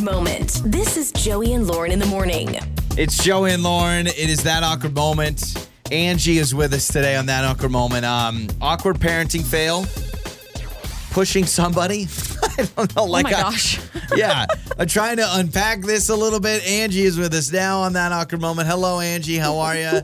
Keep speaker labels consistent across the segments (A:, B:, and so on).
A: awkward moment. This is Joey and Lauren in the morning.
B: It's Joey and Lauren. It is that awkward moment. Angie is with us today on that awkward moment. Um, awkward parenting fail. Pushing somebody. I don't know. Like
C: oh my
B: I-
C: gosh.
B: yeah, I'm trying to unpack this a little bit. Angie is with us now on that awkward moment. Hello, Angie. How are you?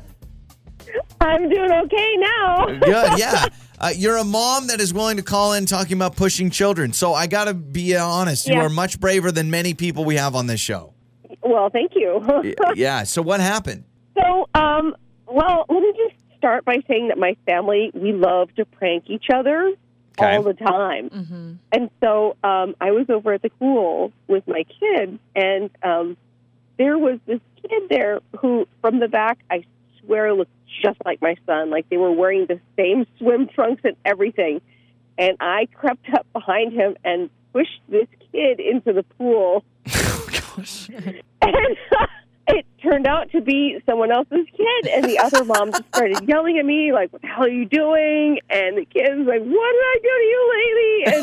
D: I'm doing okay now.
B: Good. Yeah. Uh, you're a mom that is willing to call in talking about pushing children. So I got to be honest. You are much braver than many people we have on this show.
D: Well, thank you.
B: Yeah. So what happened?
D: so, um, well, let me just start by saying that my family we love to prank each other
B: Okay.
D: all the time,
C: Mm-hmm.
D: and so um, I was over at the pool with my kids, and um, there was this kid there who, from the back, I swear looked just like my son. Like they were wearing the same swim trunks and everything. And I crept up behind him and pushed this kid into the pool. Gosh and uh, it turned out to be someone else's kid. And the other mom just started yelling at me, like, what the hell are you doing? And the kid was like, what did I do to you lately? And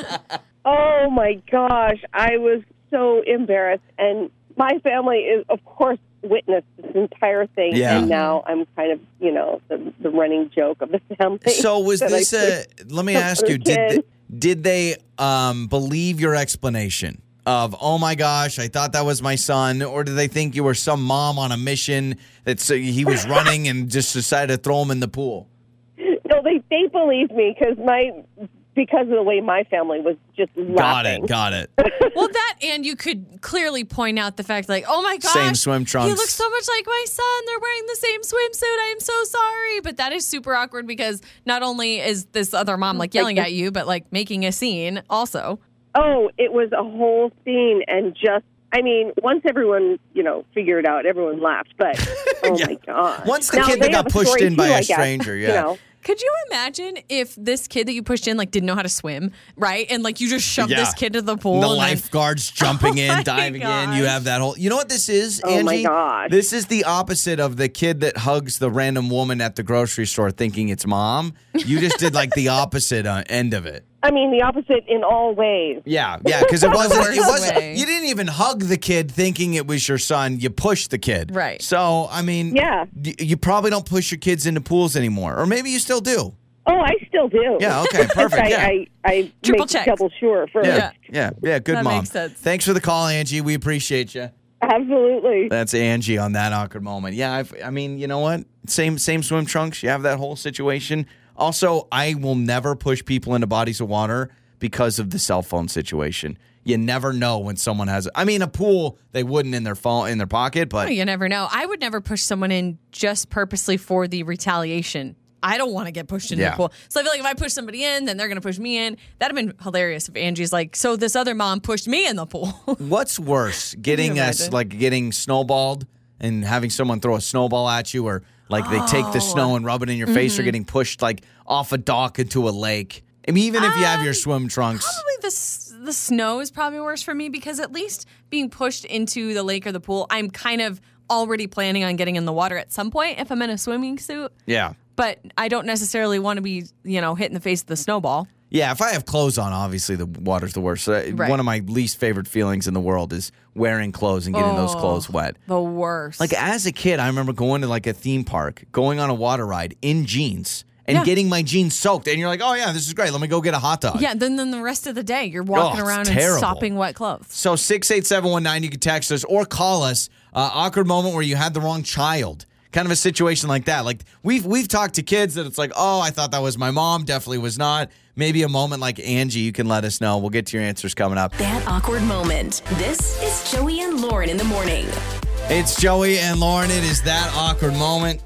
D: just, oh my gosh, I was so embarrassed. And my family is, of course, witnessed this entire thing.
B: Yeah.
D: And now I'm kind of, you know, the, the running joke of the family.
B: So was this a? Let me ask you. Did
D: kid.
B: did they um, believe your explanation of? Oh my gosh, I thought that was my son, or did they think you were some mom on a mission that so he was running and just decided to throw him in the pool?
D: No, they they believed me because my because of the way my family was just laughing.
B: Got it. Got it.
C: Well, that and you could clearly point out the fact, like, oh my gosh,
B: Same swim trunks.
C: He looks so much like my son. They're wearing the same swimsuit. I am so sorry, but that is super awkward because not only is this other mom like yelling at you, but like making a scene also.
D: Oh, it was a whole scene, and just I mean, once everyone you know figured it out, everyone laughed. But oh
B: Yeah.
D: my god!
B: Once the
D: Now,
B: kid that got pushed in by
D: too,
B: a
D: I guess,
B: stranger, yeah.
D: You know,
C: Could you imagine if this kid that you pushed in like didn't know how to swim, right? And like you just shoved
B: Yeah.
C: this kid to the pool.
B: the
C: and then-
B: lifeguards jumping
C: Oh my
B: in, diving in. You have that whole. You know what this is,
D: Oh my
B: Angie? This is the opposite of the kid that hugs the random woman at the grocery store thinking it's mom. You just did like the opposite uh, end of it.
D: I mean, the opposite in all ways.
B: Yeah, yeah, because it wasn't. It wasn't. You didn't even hug the kid thinking it was your son. You pushed the kid.
C: Right.
B: So I mean,
D: Yeah.
B: y- You probably don't push your kids into pools anymore, or maybe you still do.
D: Oh, I still do.
B: Yeah, okay, perfect,
D: I,
B: yeah.
D: I, I
C: Triple
D: make
C: check.
D: double sure first.
B: Yeah, yeah, yeah. Good
C: That
B: mom.
C: makes sense.
B: Thanks for the call, Angie. We appreciate you.
D: Absolutely.
B: That's Angie on that awkward moment. Yeah, I've, I mean, you know what? Same same swim trunks. You have that whole situation. Also, I will never push people into bodies of water because of the cell phone situation. You never know when someone has. I mean, a pool they wouldn't in their phone in their pocket, but
C: Oh, you never know. I would never push someone in just purposely for the retaliation. I don't want to get pushed into
B: Yeah.
C: the pool. So I feel like if I push somebody in, then they're going to push me in. That'd have been hilarious if Angie's like, so this other mom pushed me in the pool.
B: what's worse, getting us like getting snowballed and having someone throw a snowball at you, or like they take the snow and rub it in your face, or
C: Mm-hmm.
B: getting pushed like off a dock into a lake. I mean, even if you have your
C: Um,
B: swim trunks.
C: probably the, s- the snow is probably worse for me because at least being pushed into the lake or the pool, I'm kind of already planning on getting in the water at some point if I'm in a swimming suit.
B: Yeah.
C: But I don't necessarily want to be, you know, hit in the face with the snowball.
B: Yeah, if I have clothes on, obviously the water's the worst.
C: Right.
B: One of my least favorite feelings in the world is wearing clothes and getting those
C: Oh.
B: clothes wet.
C: The worst.
B: Like as a kid, I remember going to like a theme park, going on a water ride in jeans and
C: Yeah.
B: getting my jeans soaked. And you're like, oh yeah, this is great. Let me go get a hot dog.
C: Yeah, then then the rest of the day you're walking
B: Oh, it's
C: around
B: terrible.
C: and sopping wet clothes.
B: So six eight seven one nine, you can text us or call us. Uh, awkward moment where you had the wrong child. Kind of a situation like that. Like we've we've talked to kids that it's like, oh, I thought that was my mom. Definitely was not. Maybe a moment like Angie. You can let us know. We'll get to your answers coming up.
A: That awkward moment. This is Joey and Lauren in the morning.
B: It's Joey and Lauren. It is that awkward moment.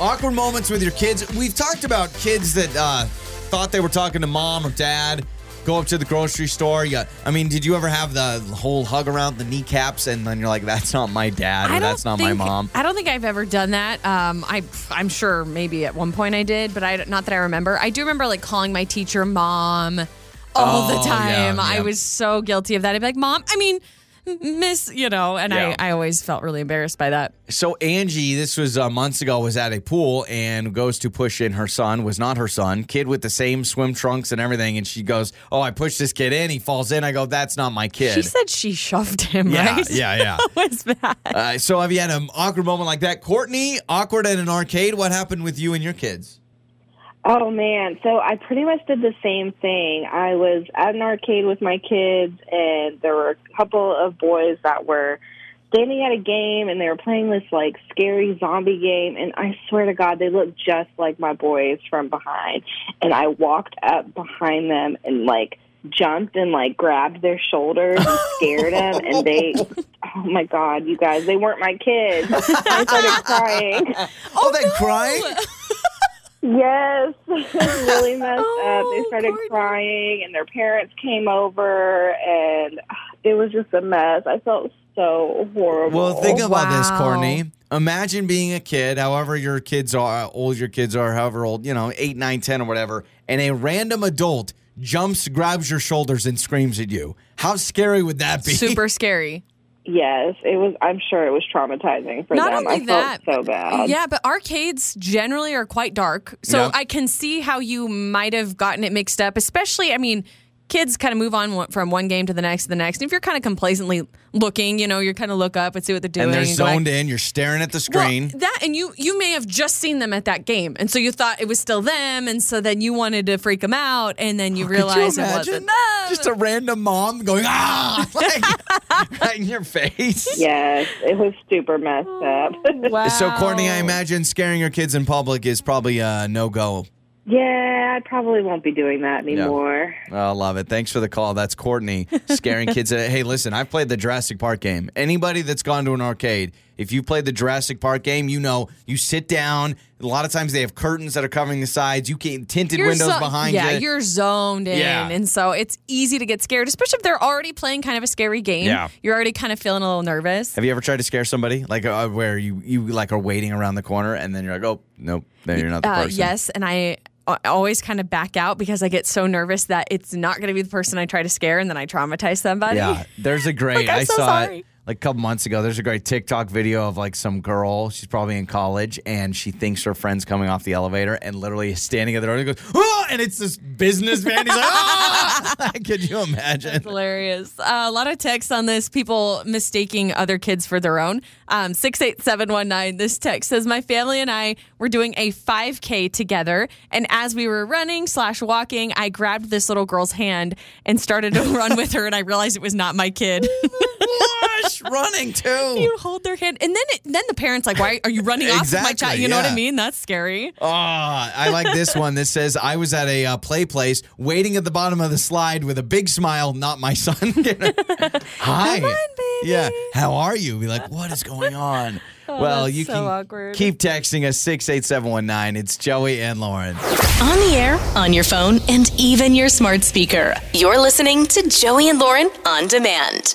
B: Awkward moments with your kids. We've talked about kids that uh, thought they were talking to mom or dad. Go up to the grocery store. You, I mean, did you ever have the whole hug around the kneecaps and then you're like, "That's not my dad," or "That's not my mom."
C: I don't think I've ever done that. Um, I I'm sure maybe at one point I did, but I not that I remember. I do remember like calling my teacher mom all
B: Oh,
C: the time.
B: yeah,
C: I was so guilty of that. I'd be like, "Mom, I mean, miss, you know, and
B: Yeah.
C: I, I always felt really embarrassed by that.
B: So Angie, this was uh, months ago, was at a pool and goes to push in her son. Was not her son. Kid with the same swim trunks and everything. And she goes, "Oh, I pushed this kid in. He falls in." I go, "That's not my kid."
C: She said she shoved him,
B: Yeah,
C: right?
B: yeah, yeah.
C: What was that?
B: Uh, so have you had an awkward moment like that, Courtney? Awkward at an arcade. What happened with you and your kids?
E: Oh man, so I pretty much did the same thing. I was at an arcade with my kids, and there were a couple of boys that were standing at a game, and they were playing this like scary zombie game. And I swear to God, they looked just like my boys from behind. And I walked up behind them and like jumped and like grabbed their shoulders and scared them. And they, oh my God, you guys, they weren't my kids. I started crying.
B: Oh, oh they're crying?
E: Yes, it was really messed up. They
C: Oh,
E: started
C: Courtney.
E: crying, and their parents came over, and ah, it was just a mess. I felt so horrible.
B: Well, think oh, about this, Courtney. Imagine being a kid, however your kids are, old your kids are, however old, you know, eight, nine, ten, or whatever, and a random adult jumps, grabs your shoulders, and screams at you. How scary would that be?
C: Super scary.
E: Yes, it was. I'm sure it was traumatizing for
C: Not
E: them.
C: only
E: I
C: that,
E: felt so bad.
C: Yeah, but arcades generally are quite dark. So
B: Yeah.
C: I can see how you might have gotten it mixed up, especially, I mean, kids kind of move on from one game to the next to the next. And if you're kind of complacently looking, you know, you're kind of look up and see what they're doing.
B: and they're
C: go back.
B: zoned in. You're staring at the screen.
C: Well, that and you you may have just seen them at that game, and so you thought it was still them, and so then you wanted to freak them out, and then you
B: Could you
C: realize it wasn't them.
B: Just a random mom going, ah, like, right in your face.
E: Yes, it was super messed up.
C: wow.
B: So, Courtney, I imagine scaring your kids in public is probably a no go.
E: Yeah, I probably won't be doing that anymore.
B: I love it. Thanks for the call. That's Courtney scaring kids. Hey, listen, I've played the Jurassic Park game. Anybody that's gone to an arcade, if you played the Jurassic Park game, you know you sit down. A lot of times they have curtains that are covering the sides. You can tinted
C: You're
B: windows
C: zo-
B: behind
C: yeah,
B: you.
C: Yeah, you're zoned in,
B: Yeah.
C: and so it's easy to get scared, especially if they're already playing kind of a scary game.
B: Yeah.
C: you're already kind of feeling a little nervous.
B: Have you ever tried to scare somebody like uh, where you you like are waiting around the corner and then you're like, oh nope, then you're not the
C: Uh,
B: person.
C: yes, and I uh, always kind of back out because I get so nervous that it's not going to be the person I try to scare, and then I traumatize somebody.
B: Yeah, there's a great.
C: Like,
B: I
C: so
B: saw
C: sorry.
B: it like a couple months ago. There's a great TikTok video of like some girl. She's probably in college, and she thinks her friend's coming off the elevator, and literally is standing at the door and goes, "Oh!" And it's this businessman. He's like, "Ah!" Could you imagine?
C: Hilarious. Uh, a lot of texts on this, people mistaking other kids for their own. Um, 68719, this text says, My family and I were doing a 5K together. And as we were running slash walking, I grabbed this little girl's hand and started to run with her. And I realized it was not my kid.
B: Gosh, running too.
C: you hold their hand. And then it, then the parents like, Why are you running off with my child? You know what. I mean? That's scary.
B: Oh, I like this one. This says I was at a uh, play place waiting at the bottom of the slide with a big smile. Not my son. Hi.
C: baby.
B: Yeah. How are you? Be like, what is going on? well,
C: Oh, that's
B: you
C: so
B: can
C: awkward.
B: keep texting us six eight seven one nine. It's Joey and Lauren.
A: On the air, on your phone, and even your smart speaker. You're listening to Joey and Lauren on demand.